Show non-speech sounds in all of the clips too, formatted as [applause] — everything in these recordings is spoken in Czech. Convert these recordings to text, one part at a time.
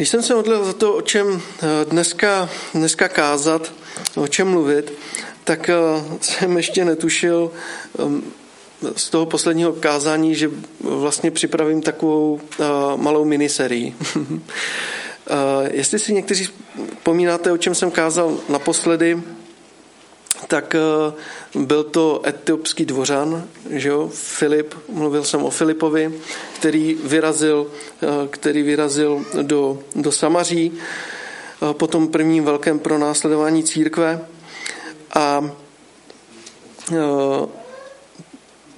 Když jsem se modlil za to, o čem eh, dneska, dneska kázat, o čem mluvit, tak eh, jsem ještě netušil ehm, z toho posledního kázání, že vlastně připravím takovou eh, malou miniserii. [laughs] Jestli si někteří vzpomínáte, o čem jsem kázal naposledy, tak byl to etiopský dvořan, že jo, Filip, mluvil jsem o Filipovi, který vyrazil, který vyrazil do, do Samaří po tom prvním velkém pronásledování církve. A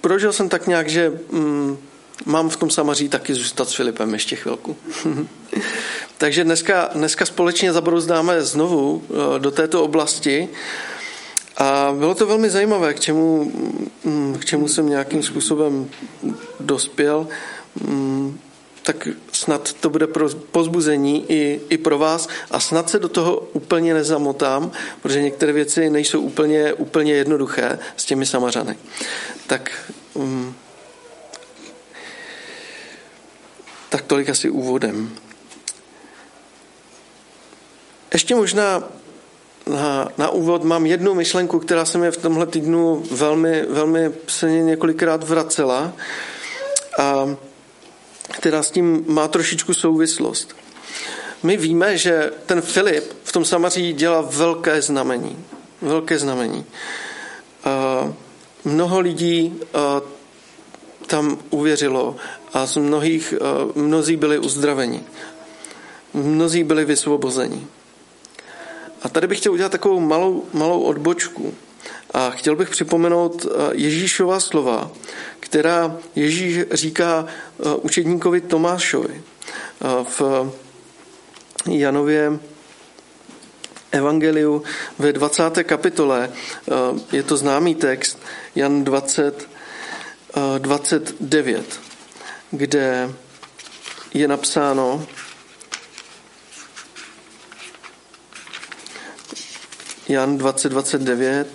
prožil jsem tak nějak, že mm, mám v tom Samaří taky zůstat s Filipem ještě chvilku. [laughs] Takže dneska, dneska společně zabrouzdáme znovu do této oblasti a bylo to velmi zajímavé, k čemu, mm, k čemu jsem nějakým způsobem dospěl. Mm, tak snad to bude pro pozbuzení i, i pro vás a snad se do toho úplně nezamotám, protože některé věci nejsou úplně, úplně jednoduché s těmi samařany. Tak, um, tak tolik asi úvodem. Ještě možná na, na úvod mám jednu myšlenku, která se mi v tomhle týdnu velmi, velmi se několikrát vracela a která s tím má trošičku souvislost. My víme, že ten Filip v tom Samaří dělá velké znamení. Velké znamení. Mnoho lidí tam uvěřilo a z mnohých, mnozí byli uzdraveni. Mnozí byli vysvobozeni. A tady bych chtěl udělat takovou malou, malou odbočku. A chtěl bych připomenout eh, Ježíšova slova, která Ježíš říká eh, učedníkovi Tomášovi eh, v Janově Evangeliu ve 20. kapitole. Je to známý text, Jan 20, 29, kde je napsáno, Jan 20, 29.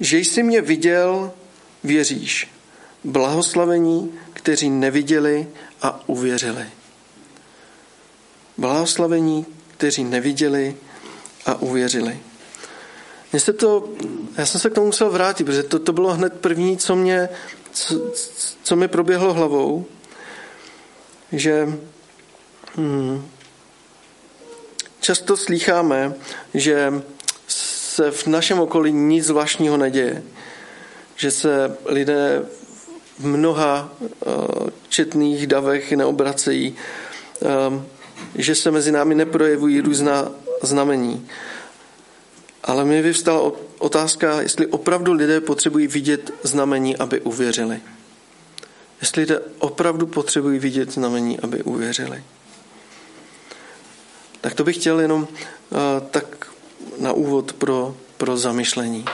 Že jsi mě viděl, věříš. Blahoslavení, kteří neviděli a uvěřili. Blahoslavení, kteří neviděli a uvěřili. Mně se to, já jsem se k tomu musel vrátit, protože to, to bylo hned první, co mě, co, co mi proběhlo hlavou, že hmm, často slýcháme, že se v našem okolí nic zvláštního neděje. Že se lidé v mnoha uh, četných davech neobracejí, um, že se mezi námi neprojevují různá znamení. Ale mi vyvstala otázka, jestli opravdu lidé potřebují vidět znamení, aby uvěřili. Jestli lidé opravdu potřebují vidět znamení, aby uvěřili. Tak to bych chtěl jenom uh, tak na úvod pro, pro zamyšlení.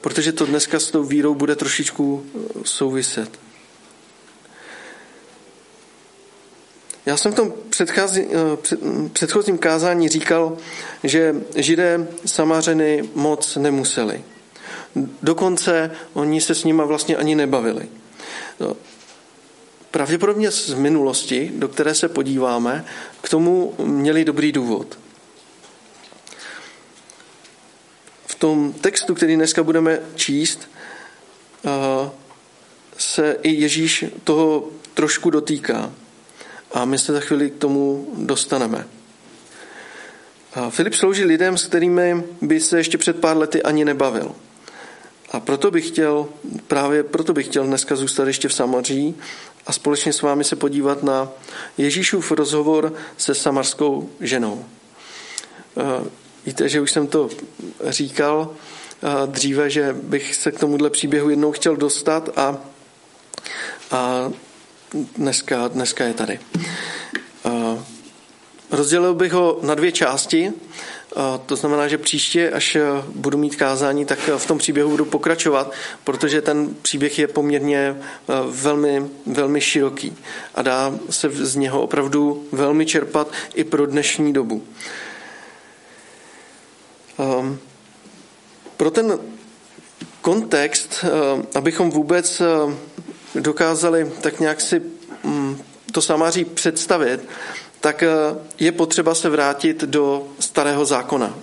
Protože to dneska s tou vírou bude trošičku souviset. Já jsem v tom předchází, předchozím kázání říkal, že židé samařeny moc nemuseli. Dokonce oni se s nima vlastně ani nebavili. Pravděpodobně z minulosti, do které se podíváme, k tomu měli dobrý důvod. V tom textu, který dneska budeme číst, se i Ježíš toho trošku dotýká. A my se za chvíli k tomu dostaneme. Filip slouží lidem, s kterými by se ještě před pár lety ani nebavil. A proto bych chtěl, právě proto bych chtěl dneska zůstat ještě v Samaří a společně s vámi se podívat na Ježíšův rozhovor se samarskou ženou. Víte, že už jsem to říkal dříve, že bych se k tomuhle příběhu jednou chtěl dostat a, a dneska, dneska je tady. rozdělil bych ho na dvě části. To znamená, že příště, až budu mít kázání, tak v tom příběhu budu pokračovat, protože ten příběh je poměrně velmi, velmi široký a dá se z něho opravdu velmi čerpat i pro dnešní dobu. Ehm, pro ten kontext, abychom vůbec dokázali tak nějak si mm, to Samaří představit, tak eh, je potřeba se vrátit do starého zákona.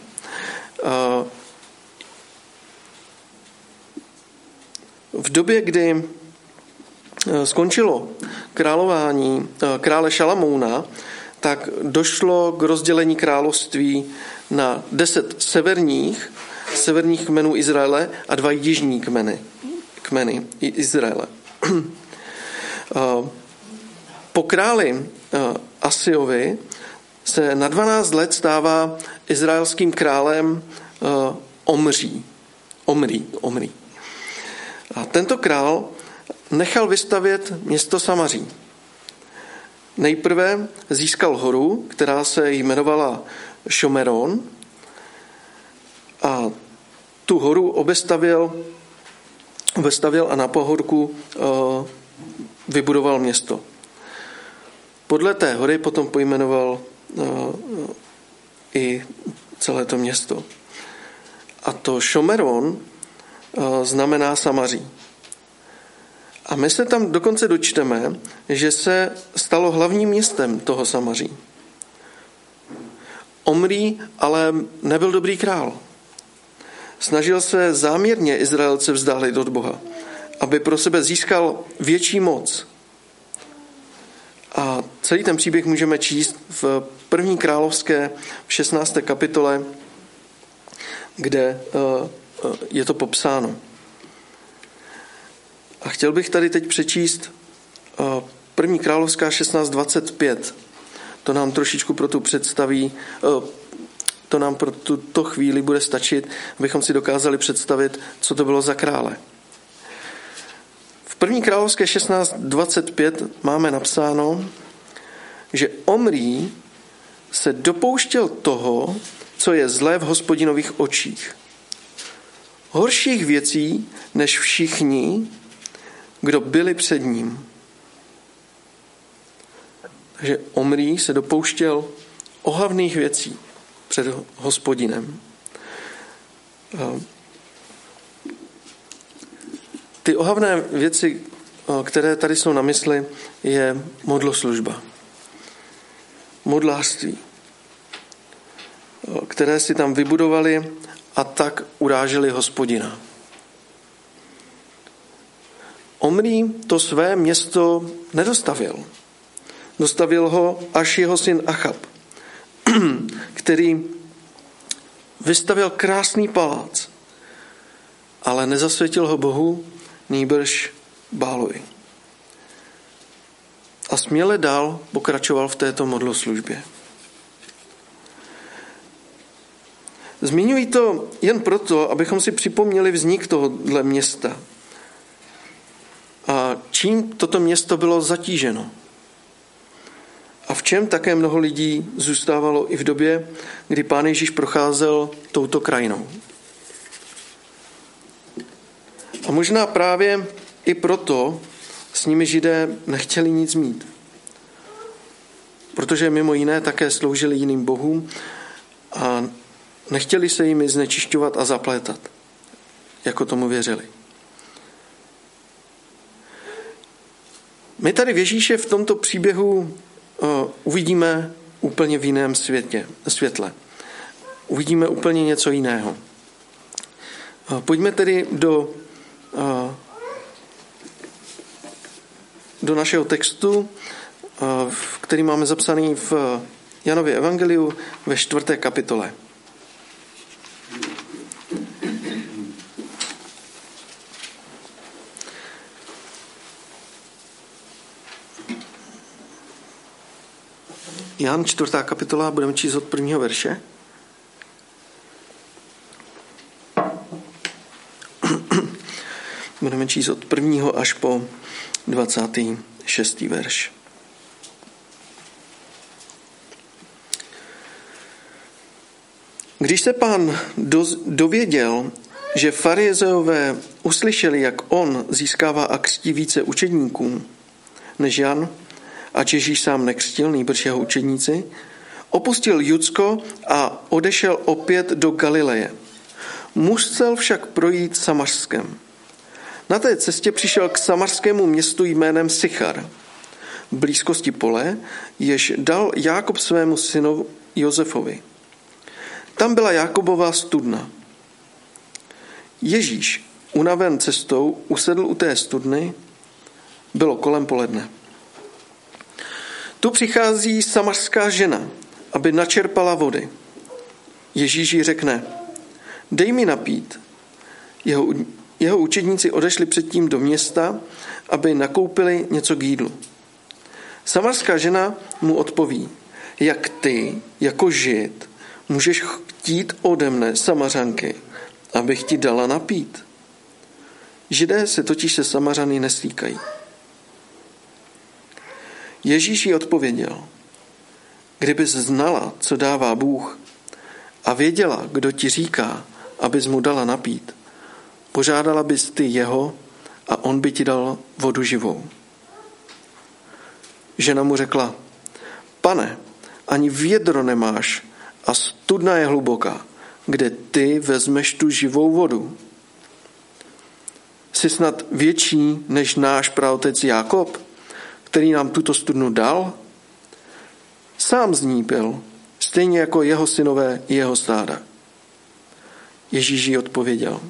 Eh, v době, kdy eh, skončilo králování krále Šalamouna, tak došlo k rozdělení království na deset severních, severních kmenů Izraele a dva jižní kmeny, kmeny Izraele. Po králi Asiovi se na 12 let stává izraelským králem Omří. Omrí, Omrí. A tento král nechal vystavět město Samaří. Nejprve získal horu, která se jmenovala Šomeron a tu horu obestavil, obestavil a na pohorku vybudoval město. Podle té hory potom pojmenoval no, i celé to město. A to Šomeron eh, znamená Samaří. A my se tam dokonce dočteme, že se stalo hlavním městem toho Samaří. Omrí ale nebyl dobrý král. Snažil se záměrně Izraelce vzdálit od Boha, aby pro sebe získal větší moc a celý ten příběh můžeme číst v první královské v 16. kapitole, kde eh, eh, je to popsáno. A chtěl bych tady teď přečíst eh, první královská 16.25. To nám trošičku pro tu představí, to nám pro tuto chvíli bude stačit, abychom si dokázali představit, co to bylo za krále. První královské 16.25 máme napsáno, že Omrí se dopouštěl toho, co je zlé v hospodinových očích. Horších věcí než všichni, kdo byli před ním. Takže Omrí se dopouštěl ohavných věcí před hospodinem. Ty ohavné věci, které tady jsou na mysli, je modloslužba. Modlářství, které si tam vybudovali a tak uráželi hospodina. Omrí to své město nedostavil. Dostavil ho až jeho syn Achab, [clears throat] který vystavil krásný palác, ale nezasvětil ho Bohu nýbrž Bálovi. A směle dál pokračoval v této modloslužbě. Zmiňuji to jen proto, abychom si připomněli vznik tohohle města. A čím toto město bylo zatíženo. A v čem také mnoho lidí zůstávalo i v době, kdy pán Ježíš procházel touto krajinou. A možná právě i proto s nimi židé nechtěli nic mít. Protože mimo jiné také sloužili jiným bohům a nechtěli se jimi znečišťovat a zaplétat, jako tomu věřili. My tady v Ježíše v tomto příběhu uvidíme úplně v jiném světě, světle. Uvidíme úplně něco jiného. Uh, pojďme tedy do do našeho textu, který máme zapsaný v Janově Evangeliu ve čtvrté kapitole. Jan, čtvrtá kapitola, budeme číst od prvního verše. [clears throat] Budeme číst od prvního až po 26. verš. Když se pán dověděl, že farizeové uslyšeli, jak on získává a křtí více učedníků než Jan, a Ježíš sám nekřtil, nejbrž jeho učedníci, opustil Judsko a odešel opět do Galileje. Musel však projít Samařskem. Na té cestě přišel k samařskému městu jménem Sichar, v blízkosti pole, jež dal Jákob svému synu Josefovi. Tam byla Jákobová studna. Ježíš, unaven cestou, usedl u té studny, bylo kolem poledne. Tu přichází samařská žena, aby načerpala vody. Ježíš jí řekne, dej mi napít. Jeho, jeho učedníci odešli předtím do města, aby nakoupili něco k jídlu. Samarská žena mu odpoví, jak ty, jako žid, můžeš chtít ode mne, samařanky, abych ti dala napít. Židé se totiž se samařany neslíkají. Ježíš jí odpověděl, kdybys znala, co dává Bůh a věděla, kdo ti říká, abys mu dala napít, požádala bys ty jeho a on by ti dal vodu živou. Žena mu řekla, pane, ani vědro nemáš a studna je hluboká, kde ty vezmeš tu živou vodu. Jsi snad větší než náš praotec Jákob, který nám tuto studnu dal? Sám z ní pil, stejně jako jeho synové i jeho stáda. Ježíš jí odpověděl.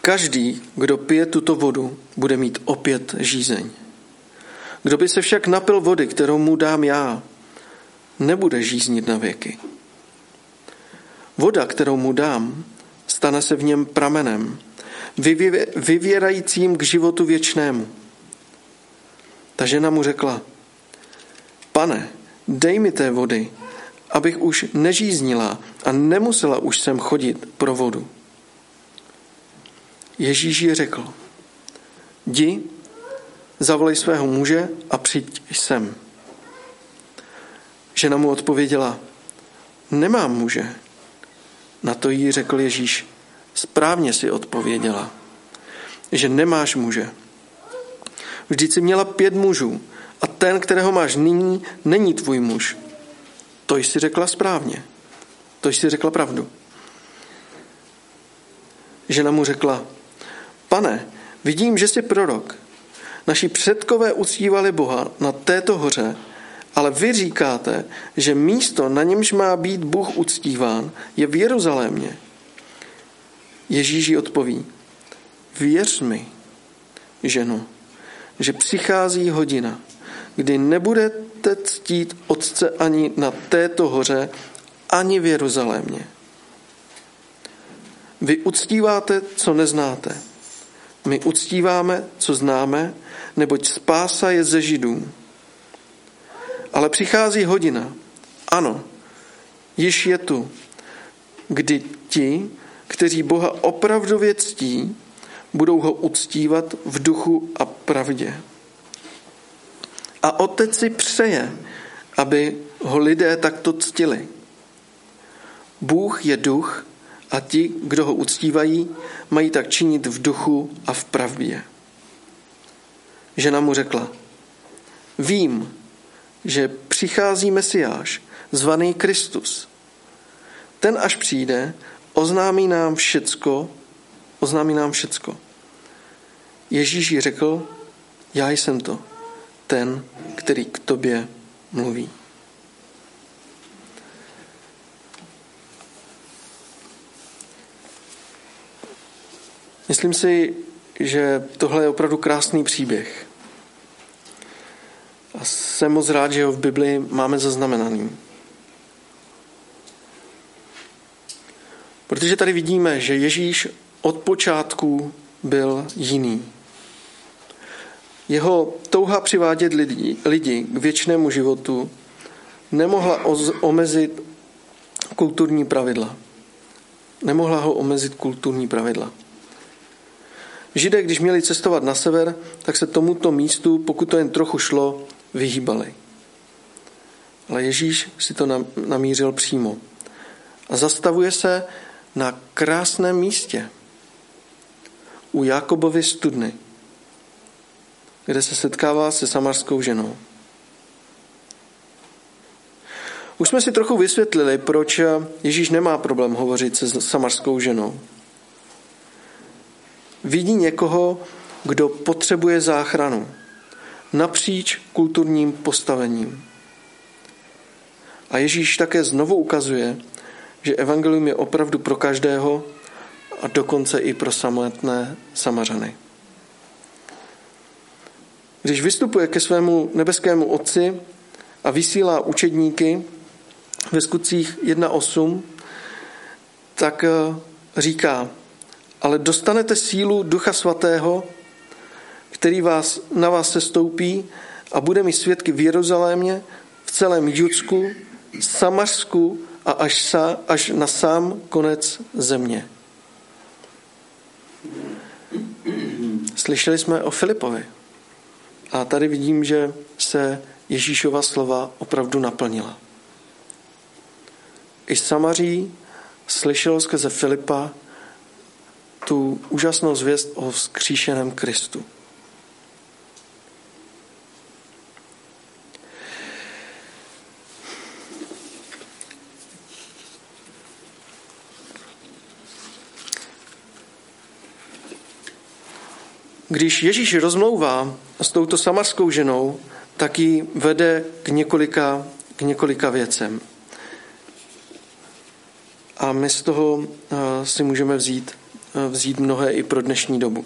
Každý, kdo pije tuto vodu, bude mít opět žízeň. Kdo by se však napil vody, kterou mu dám já, nebude žíznit na věky. Voda, kterou mu dám, stane se v něm pramenem, vyvěrajícím k životu věčnému. Ta žena mu řekla, pane, dej mi té vody, abych už nežíznila a nemusela už sem chodit pro vodu. Ježíš ji řekl, jdi, zavolej svého muže a přijď sem. Žena mu odpověděla, nemám muže. Na to jí řekl Ježíš, správně si odpověděla, že nemáš muže. Vždyť jsi měla pět mužů a ten, kterého máš nyní, není tvůj muž. To jsi řekla správně. To jsi řekla pravdu. Žena mu řekla, pane, vidím, že jsi prorok. Naši předkové uctívali Boha na této hoře ale vy říkáte, že místo, na němž má být Bůh uctíván, je v Jeruzalémě. Ježíš jí odpoví, věř mi, ženo, že přichází hodina, kdy nebudete ctít Otce ani na této hoře, ani v Jeruzalémě. Vy uctíváte, co neznáte. My uctíváme, co známe, neboť spása je ze Židů. Ale přichází hodina, ano, již je tu, kdy ti, kteří Boha opravdově ctí, budou ho uctívat v duchu a pravdě. A otec si přeje, aby ho lidé takto ctili. Bůh je duch a ti, kdo ho uctívají, mají tak činit v duchu a v pravdě. Žena mu řekla, vím, že přichází Mesiáš, zvaný Kristus. Ten, až přijde, oznámí nám všecko, oznámí nám všecko. Ježíš jí řekl, já jsem to, ten, který k tobě mluví. Myslím si, že tohle je opravdu krásný příběh. A jsem moc rád, že ho v Bibli máme zaznamenaný. Protože tady vidíme, že Ježíš od počátku byl jiný. Jeho touha přivádět lidi, lidi k věčnému životu nemohla omezit kulturní pravidla. Nemohla ho omezit kulturní pravidla. Židé, když měli cestovat na sever, tak se tomuto místu, pokud to jen trochu šlo, vyhýbali. Ale Ježíš si to namířil přímo. a zastavuje se na krásném místě u Jakobovy studny, kde se setkává se samarskou ženou. Už jsme si trochu vysvětlili, proč Ježíš nemá problém hovořit se samarskou ženou. Vidí někoho, kdo potřebuje záchranu napříč kulturním postavením. A Ježíš také znovu ukazuje, že evangelium je opravdu pro každého a dokonce i pro samotné samařany. Když vystupuje ke svému nebeskému otci a vysílá učedníky ve skutcích 1.8, tak eh, říká, ale dostanete sílu Ducha Svatého, který vás, na vás se stoupí a bude mi svědky v Jeruzalémě, v celém Judsku, Samařsku a až, sa, až na sám konec země. Slyšeli jsme o Filipovi. A tady vidím, že se Ježíšova slova opravdu naplnila. I Samaří slyšelo skrze Filipa tu úžasnou zvěst o vzkříšeném Kristu. Když Ježíš rozmlouvá s touto samarskou ženou, tak ji vede k několika, k několika věcem. A my z toho eh, si můžeme vzít, eh, vzít mnohé i pro dnešní dobu.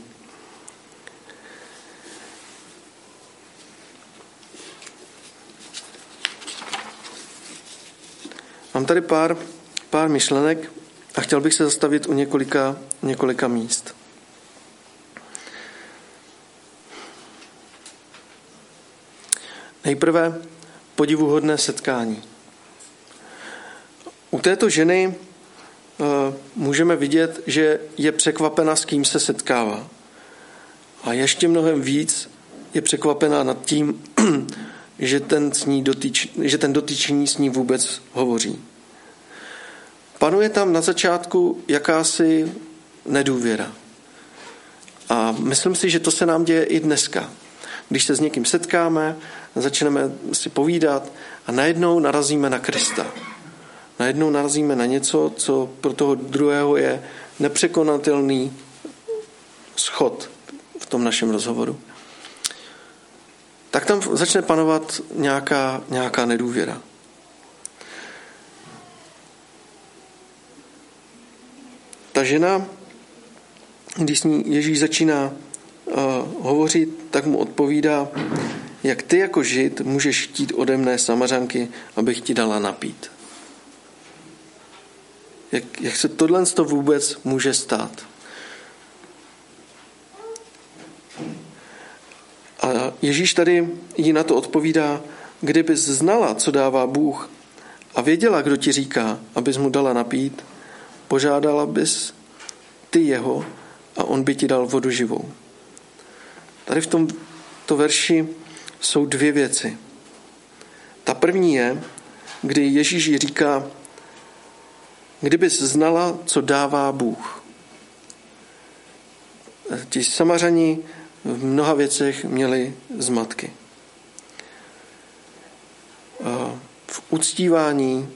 Mám tady pár, pár myšlenek a chtěl bych se zastavit u několika, několika míst. Nejprve podivuhodné setkání. U této ženy eh, můžeme vidět, že je překvapena, s kým se setkává. A ještě mnohem víc je překvapená nad tím, [clears throat] že ten, s ní dotyč, že ten dotyčný s ní vůbec hovoří. Panuje tam na začátku jakási nedůvěra. A myslím si, že to se nám děje i dneska. Když se s někým setkáme, začneme si povídat a najednou narazíme na Krista. Najednou narazíme na něco, co pro toho druhého je nepřekonatelný schod v tom našem rozhovoru. Tak tam začne panovat nějaká, nějaká nedůvěra. Ta žena, když s ní Ježíš začíná hovořit, tak mu odpovídá, jak ty jako žid můžeš chtít ode mne samařanky, abych ti dala napít. Jak, jak se tohle to vůbec může stát? A Ježíš tady jí na to odpovídá, kdybys znala, co dává Bůh a věděla, kdo ti říká, abys mu dala napít, požádala bys ty jeho a on by ti dal vodu živou. Tady v tomto verši jsou dvě věci. Ta první je, kdy Ježíš říká, kdybys znala, co dává Bůh. Ti samařani v mnoha věcech měli zmatky. V uctívání,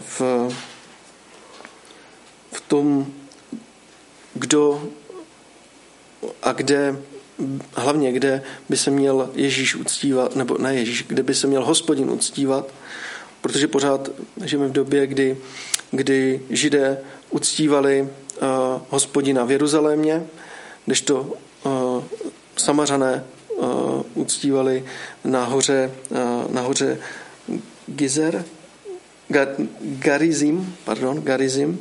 v, v tom, kdo a kde hlavně kde by se měl Ježíš uctívat, nebo ne Ježíš, kde by se měl hospodin uctívat, protože pořád žijeme v době, kdy, kdy židé uctívali uh, hospodina v Jeruzalémě, kdežto uh, samařané uh, uctívali na hoře, uh, na hoře Gizer, Gar, Garizim, pardon, Garizim.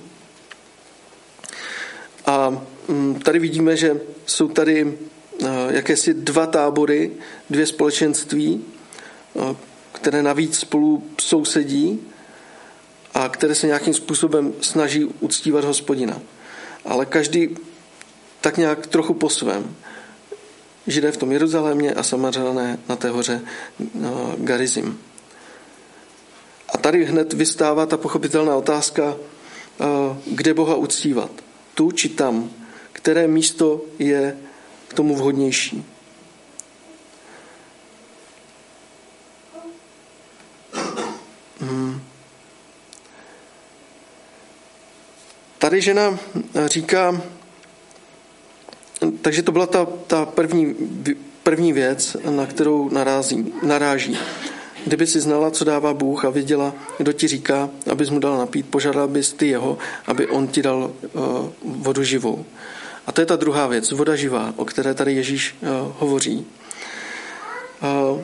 A um, tady vidíme, že jsou tady jakési dva tábory, dvě společenství, eh, které navíc spolu sousedí a které se nějakým způsobem snaží uctívat hospodina. Ale každý tak nějak trochu po svém. Židé v tom Jeruzalémě a Samařané na té hoře eh, Garizim. A tady hned vystává ta pochopitelná otázka, eh, kde Boha uctívat. Tu či tam, které místo je k tomu vhodnější. Hmm. Tady žena říká, takže to byla ta, ta první, první věc, na kterou narází, naráží. Kdyby si znala, co dává Bůh a věděla, kdo ti říká, abys mu dal napít, požádal bys ty jeho, aby on ti dal uh, vodu živou. A to je ta druhá věc, voda živá, o které tady Ježíš uh, hovoří. Uh,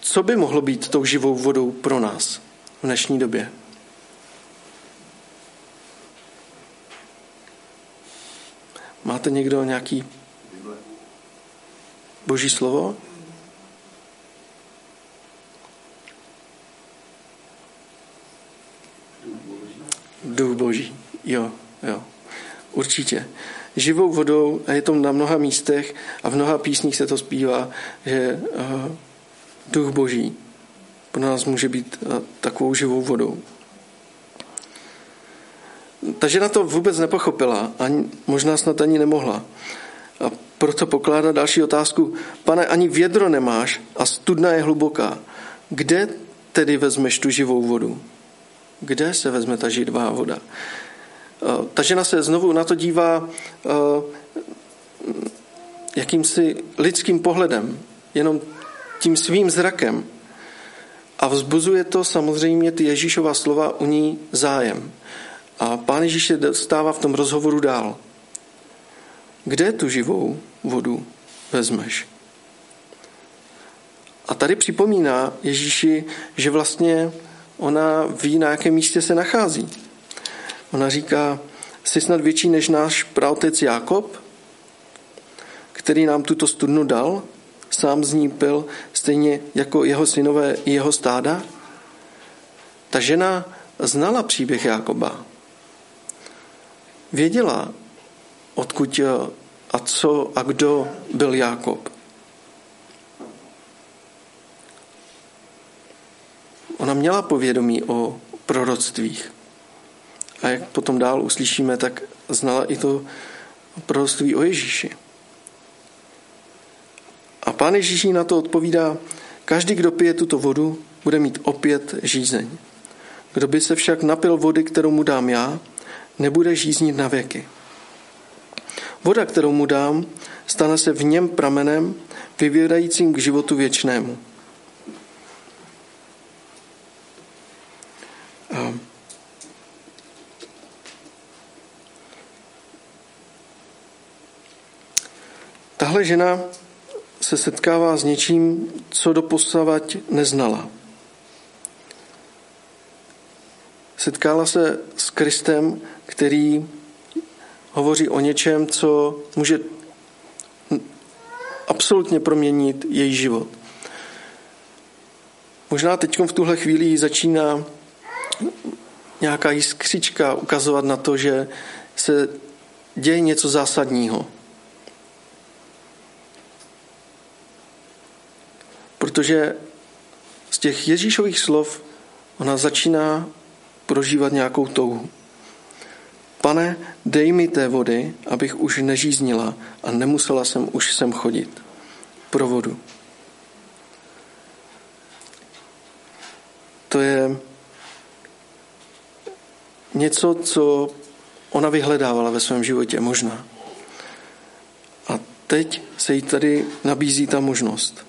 co by mohlo být tou živou vodou pro nás v dnešní době? Máte někdo nějaký boží slovo? Duch boží. Jo, jo. Určitě. Živou vodou, a je to na mnoha místech a v mnoha písních se to zpívá, že uh, duch boží pro nás může být uh, takovou živou vodou. Ta žena to vůbec nepochopila, ani, možná snad ani nemohla. A proto pokládá další otázku. Pane, ani vědro nemáš a studna je hluboká. Kde tedy vezmeš tu živou vodu? Kde se vezme ta živá voda? Ta žena se znovu na to dívá jakýmsi lidským pohledem, jenom tím svým zrakem. A vzbuzuje to samozřejmě ty Ježíšova slova u ní zájem. A pán Ježíš se dostává v tom rozhovoru dál. Kde tu živou vodu vezmeš? A tady připomíná Ježíši, že vlastně ona ví, na jakém místě se nachází. Ona říká, jsi snad větší než náš praotec Jákob, který nám tuto studnu dal, sám z ní pil, stejně jako jeho synové i jeho stáda. Ta žena znala příběh Jákoba. Věděla, odkud a co a kdo byl Jákob. Ona měla povědomí o proroctvích. A jak potom dál uslyšíme, tak znala i to proroctví o Ježíši. A pán Ježíš na to odpovídá, každý, kdo pije tuto vodu, bude mít opět žízeň. Kdo by se však napil vody, kterou mu dám já, nebude žíznit na věky. Voda, kterou mu dám, stane se v něm pramenem, vyvědajícím k životu věčnému. Tahle žena se setkává s něčím, co doposavať neznala. Setkala se s Kristem, který hovoří o něčem, co může absolutně proměnit její život. Možná teď v tuhle chvíli začíná nějaká jiskřička ukazovat na to, že se děje něco zásadního. Protože z těch Ježíšových slov ona začíná prožívat nějakou touhu. Pane, dej mi té vody, abych už nežíznila a nemusela jsem už sem chodit. Pro vodu. To je něco, co ona vyhledávala ve svém životě, možná. A teď se jí tady nabízí ta možnost.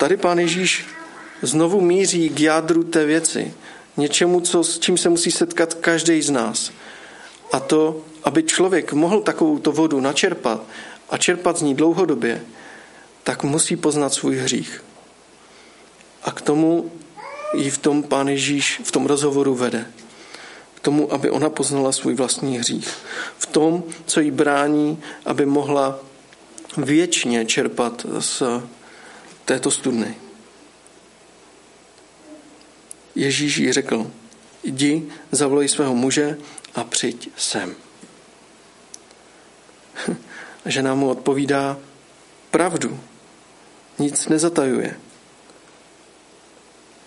Tady pán Ježíš znovu míří k jádru té věci něčemu, co, s čím se musí setkat každý z nás. A to, aby člověk mohl takovou to vodu načerpat a čerpat z ní dlouhodobě, tak musí poznat svůj hřích. A k tomu ji v tom pán Ježíš v tom rozhovoru vede. K tomu, aby ona poznala svůj vlastní hřích. V tom, co jí brání, aby mohla věčně čerpat z této studny. Ježíš jí řekl, jdi, zavolej svého muže a přijď sem. [laughs] Žena mu odpovídá, pravdu. nic nezatajuje.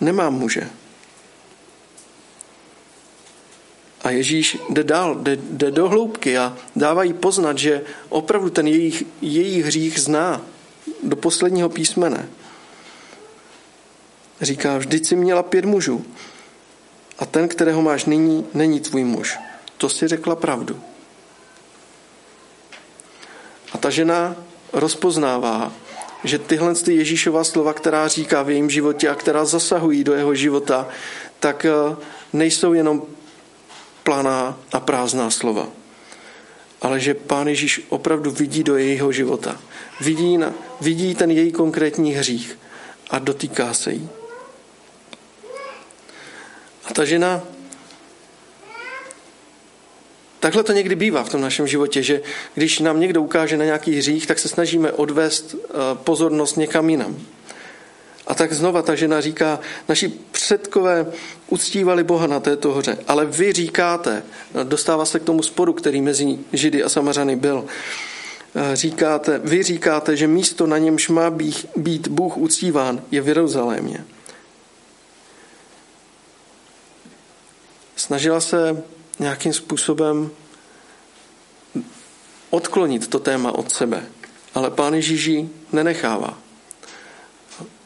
Nemám muže. A Ježíš jde dál, jde, jde do hloubky a dává jí poznat, že opravdu ten jejich, jejich hřích zná do posledního písmene. Říká, vždyť si měla pět mužů a ten, kterého máš nyní, není tvůj muž. To si řekla pravdu. A ta žena rozpoznává, že tyhle ty Ježíšova slova, která říká v jejím životě a která zasahují do jeho života, tak eh, nejsou jenom planá a prázdná slova. Ale že Pán Ježíš opravdu vidí do jejího života. Vidí, na, vidí ten její konkrétní hřích a dotýká se jí. A ta žena Takhle to někdy bývá v tom našem životě, že když nám někdo ukáže na nějaký hřích, tak se snažíme odvést eh, pozornost někam jinam. A tak znova ta žena říká, naši předkové uctívali Boha na této hoře, ale vy říkáte, dostává se k tomu sporu, který mezi Židy a Samařany byl, eh, říkáte, vy říkáte, že místo na němž má být, Bůh uctíván je v Jeruzalémě. Snažila se nějakým způsobem odklonit to téma od sebe, ale pán Ježíš nenechává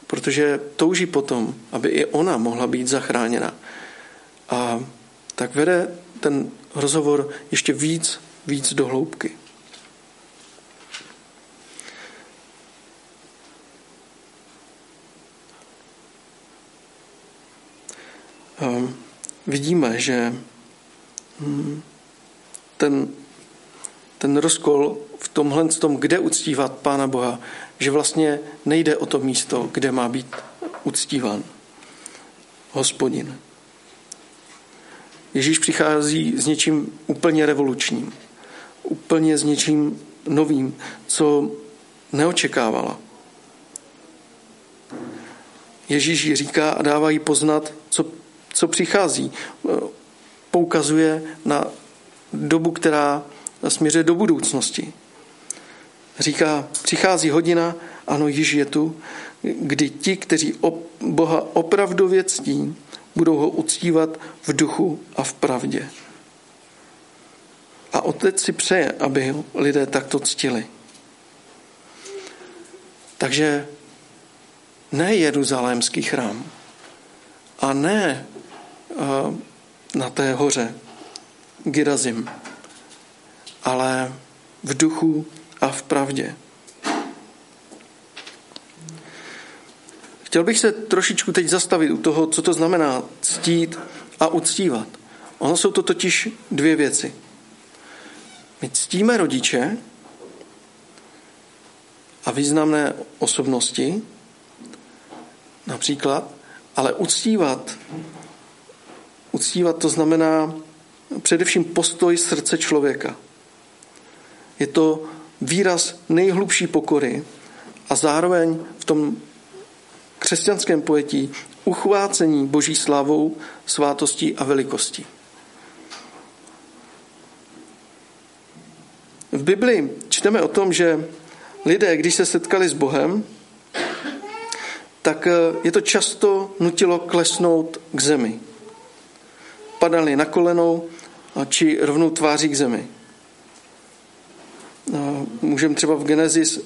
protože touží potom, aby i ona mohla být zachráněna. A tak vede ten rozhovor ještě víc, víc do hloubky. A vidíme, že hm, ten, ten rozkol v tomhle tom, kde uctívat Pána Boha, že vlastně nejde o to místo, kde má být uctíván hospodin. Ježíš přichází s něčím úplně revolučním, úplně s něčím novým, co neočekávala. Ježíš jí říká a dává jí poznat, co, co přichází. Poukazuje na dobu, která směřuje do budoucnosti. Říká, přichází hodina, ano, již je tu, kdy ti, kteří Boha opravdově ctí, budou ho uctívat v duchu a v pravdě. A otec si přeje, aby lidé takto ctili. Takže ne jeruzalémský chrám a ne na té hoře Girazim, ale v duchu a v pravdě. Chtěl bych se trošičku teď zastavit u toho, co to znamená ctít a uctívat. Ono jsou to totiž dvě věci. My ctíme rodiče a významné osobnosti, například, ale uctívat, uctívat to znamená především postoj srdce člověka. Je to výraz nejhlubší pokory a zároveň v tom křesťanském pojetí uchvácení boží slavou, svátostí a velikostí. V Bibli čteme o tom, že lidé, když se setkali s Bohem, tak eh, je to často nutilo klesnout k zemi. Padali na kolenou či rovnou tváří k zemi. Můžeme třeba v Genesis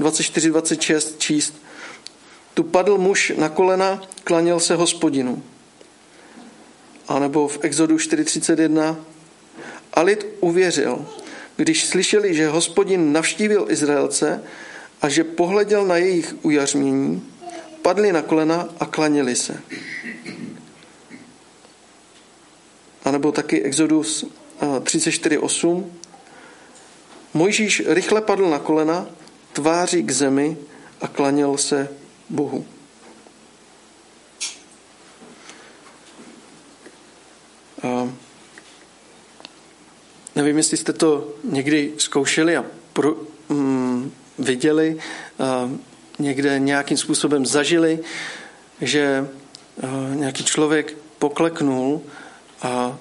24-26 číst. Tu padl muž na kolena, klaněl se hospodinu. A nebo v Exodu 4.31 a lid uvěřil, když slyšeli, že hospodin navštívil Izraelce a že pohleděl na jejich ujařmění, padli na kolena a klaněli se. A nebo taky Exodus 34.8 Mojžíš rychle padl na kolena, tváří k zemi a klaněl se Bohu. A nevím, jestli jste to někdy zkoušeli a pro, mm, viděli, a někde nějakým způsobem zažili, že nějaký člověk pokleknul a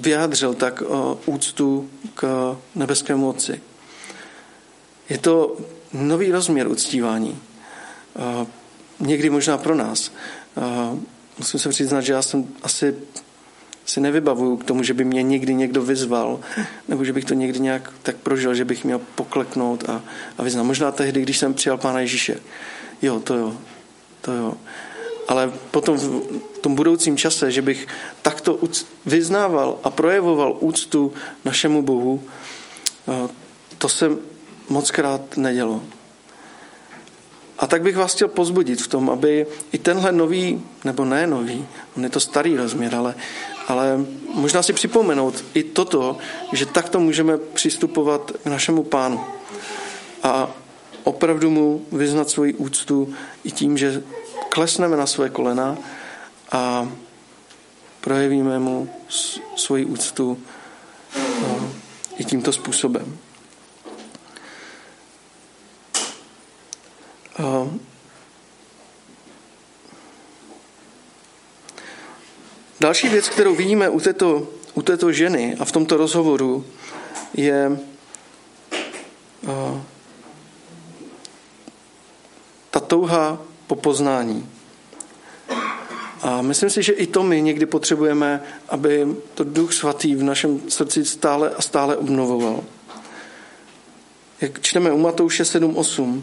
vyjádřil tak úctu k nebeskému Otci. Je to nový rozměr uctívání. Někdy možná pro nás. Musím se přiznat, že já jsem asi si nevybavuju k tomu, že by mě někdy někdo vyzval, nebo že bych to někdy nějak tak prožil, že bych měl pokleknout a, a vyznat. Možná tehdy, když jsem přijal Pána Ježíše. Jo, to jo, to jo. Ale potom v tom budoucím čase, že bych takto vyznával a projevoval úctu našemu Bohu, to se moc krát nedělo. A tak bych vás chtěl pozbudit v tom, aby i tenhle nový, nebo ne nový, on je to starý rozměr, ale, ale možná si připomenout i toto, že takto můžeme přistupovat k našemu pánu. A opravdu mu vyznat svoji úctu i tím, že klesneme na své kolena a projevíme mu svoji úctu i tímto způsobem. Další věc, kterou vidíme u této, u této ženy a v tomto rozhovoru, je ta touha po poznání. A myslím si, že i to my někdy potřebujeme, aby to Duch Svatý v našem srdci stále a stále obnovoval. Jak čteme u Matouše 7.8,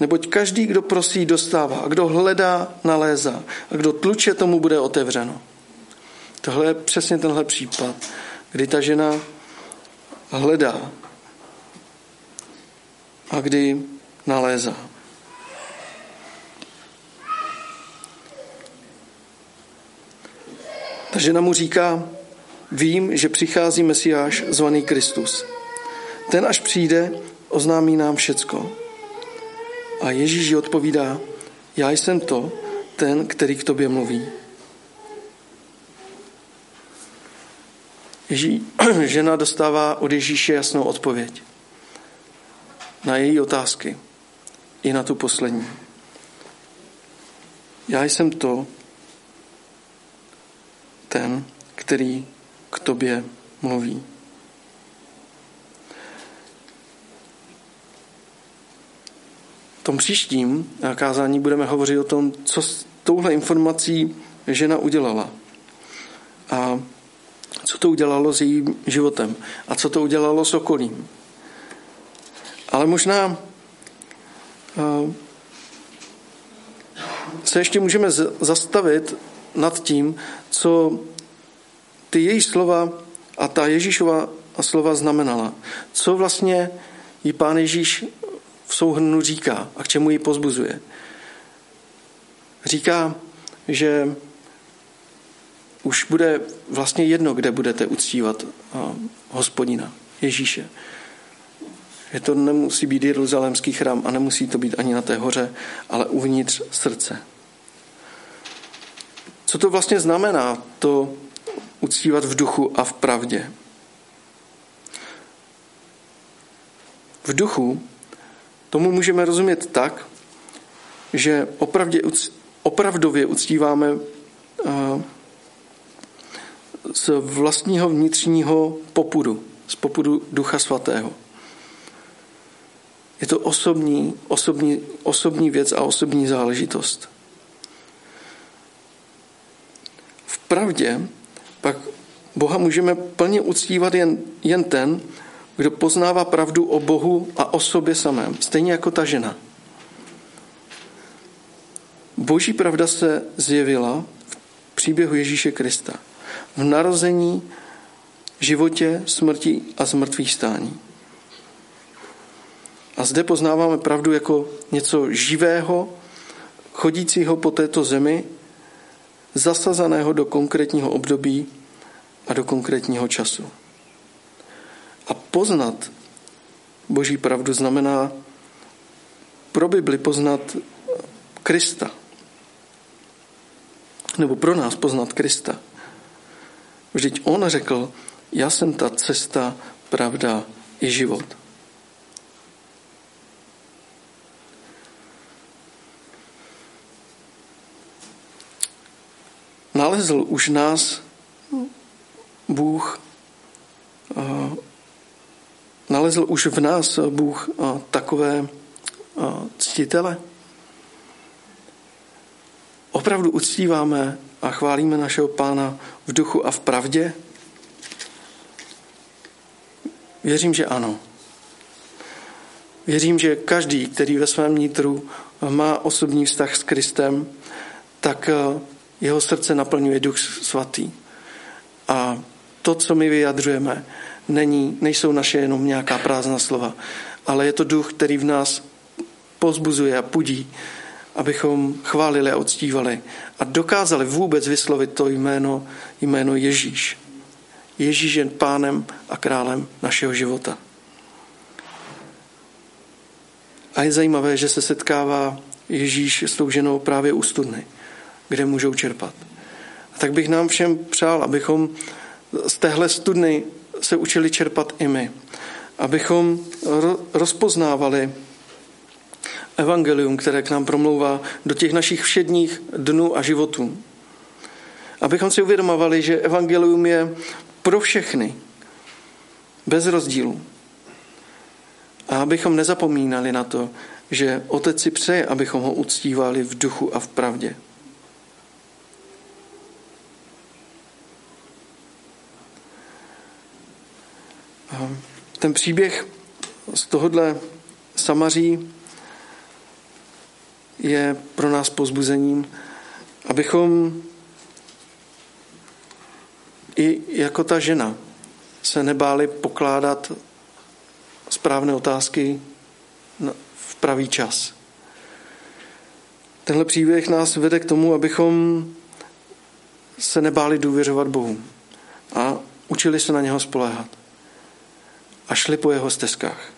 neboť každý, kdo prosí, dostává, a kdo hledá, nalézá, a kdo tluče, tomu bude otevřeno. Tohle je přesně tenhle případ, kdy ta žena hledá a kdy nalézá. Ta žena mu říká, vím, že přichází Mesiáš zvaný Kristus. Ten, až přijde, oznámí nám všecko. A Ježíš ji odpovídá, já jsem to, ten, který k tobě mluví. Ježí, [clears throat] žena dostává od Ježíše jasnou odpověď na její otázky i na tu poslední. Já jsem to, ten, který k tobě mluví. V tom příštím kázání budeme hovořit o tom, co s touhle informací žena udělala. A co to udělalo s jejím životem a co to udělalo s okolím. Ale možná eh, se ještě můžeme zastavit nad tím, co ty její slova a ta Ježíšova slova znamenala. Co vlastně jí pán Ježíš v souhrnu říká a k čemu ji pozbuzuje. Říká, že už bude vlastně jedno, kde budete uctívat hospodina, Ježíše. Že to nemusí být jeruzalémský chrám a nemusí to být ani na té hoře, ale uvnitř srdce. Co to vlastně znamená, to uctívat v duchu a v pravdě? V duchu tomu můžeme rozumět tak, že opravdě, opravdově uctíváme z vlastního vnitřního popudu, z popudu Ducha Svatého. Je to osobní, osobní, osobní věc a osobní záležitost. V pravdě pak Boha můžeme plně uctívat jen, jen ten, kdo poznává pravdu o Bohu a o sobě samém, stejně jako ta žena. Boží pravda se zjevila v příběhu Ježíše Krista v narození, životě, smrti a zmrtvých stání. A zde poznáváme pravdu jako něco živého, chodícího po této zemi, zasazaného do konkrétního období a do konkrétního času. A poznat Boží pravdu znamená pro Bibli poznat Krista. Nebo pro nás poznat Krista. Vždyť on řekl, já jsem ta cesta, pravda i život. Nalezl už nás Bůh, nalezl už v nás Bůh tak takové ctitele? Opravdu uctíváme a chválíme našeho pána v duchu a v pravdě? Věřím, že ano. Věřím, že každý, který ve svém nitru má osobní vztah s Kristem, tak jeho srdce naplňuje Duch Svatý. A to, co my vyjadřujeme, není, nejsou naše jenom nějaká prázdná slova, ale je to duch, který v nás pozbuzuje a pudí, abychom chválili a odstívali a dokázali vůbec vyslovit to jméno, jméno Ježíš. Ježíš je pánem a králem našeho života. A je zajímavé, že se setkává Ježíš s tou ženou právě u studny, kde můžou čerpat. A tak bych nám všem přál, abychom z téhle studny se učili čerpat i my. Abychom rozpoznávali evangelium, které k nám promlouvá do těch našich všedních dnů a životů. Abychom si uvědomovali, že evangelium je pro všechny, bez rozdílu. A abychom nezapomínali na to, že Otec si přeje, abychom ho uctívali v duchu a v pravdě. Ten příběh z tohohle Samaří je pro nás pozbuzením, abychom i jako ta žena se nebáli pokládat správné otázky v pravý čas. Tenhle příběh nás vede k tomu, abychom se nebáli důvěřovat Bohu a učili se na něho spoléhat a šli po jeho stezkách.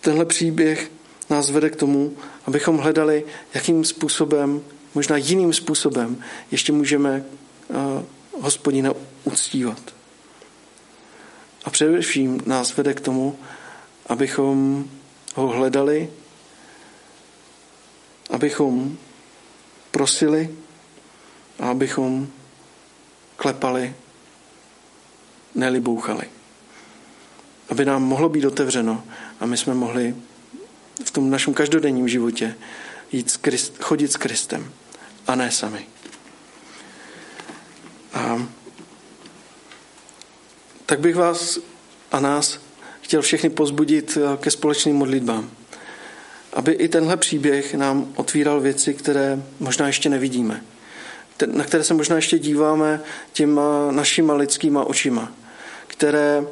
Tenhle příběh nás vede k tomu, abychom hledali, jakým způsobem, možná jiným způsobem, ještě můžeme uh, hospodina uctívat. A především nás vede k tomu, abychom ho hledali, abychom prosili a abychom klepali, nelibouchali. Aby nám mohlo být otevřeno a my jsme mohli v tom našem každodenním životě jít s Christ, chodit s Kristem a ne sami. A tak bych vás a nás chtěl všechny pozbudit eh, ke společným modlitbám. Aby i tenhle příběh nám otvíral věci, které možná ještě nevidíme. Na které se možná ještě díváme těma našima lidskýma očima. Které,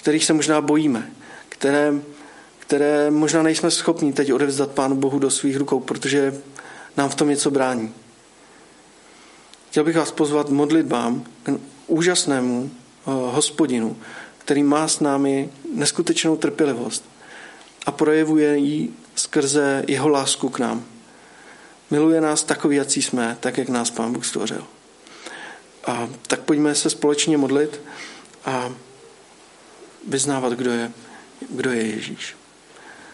kterých se možná bojíme. Které, které možná nejsme schopni teď odevzdat Pánu Bohu do svých rukou, protože nám v tom něco brání. Chtěl bych vás pozvat modlitbám k úžasnému eh, hospodinu, který má s námi neskutečnou trpělivost a projevuje ji skrze jeho lásku k nám. Miluje nás takový, jací jsme, tak, jak nás Pán Bůh stvořil. A tak pojďme se společně modlit a vyznávat, kdo je, kdo je Ježíš.